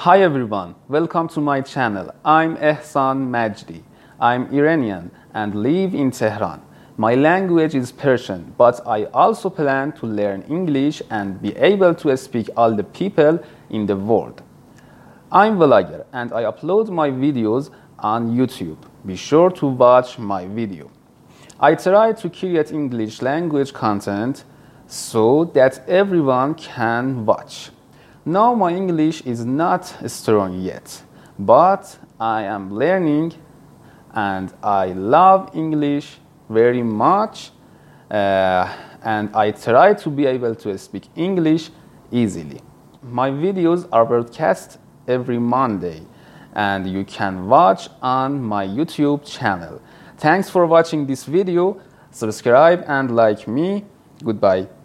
Hi everyone, welcome to my channel. I'm Ehsan Majdi. I'm Iranian and live in Tehran. My language is Persian, but I also plan to learn English and be able to speak all the people in the world. I'm vlogger and I upload my videos on YouTube. Be sure to watch my video. I try to create English language content so that everyone can watch. Now my English is not strong yet, but I am learning and I love English very much uh, and I try to be able to speak English easily. My videos are broadcast every Monday and you can watch on my YouTube channel. Thanks for watching this video. Subscribe and like me. Goodbye.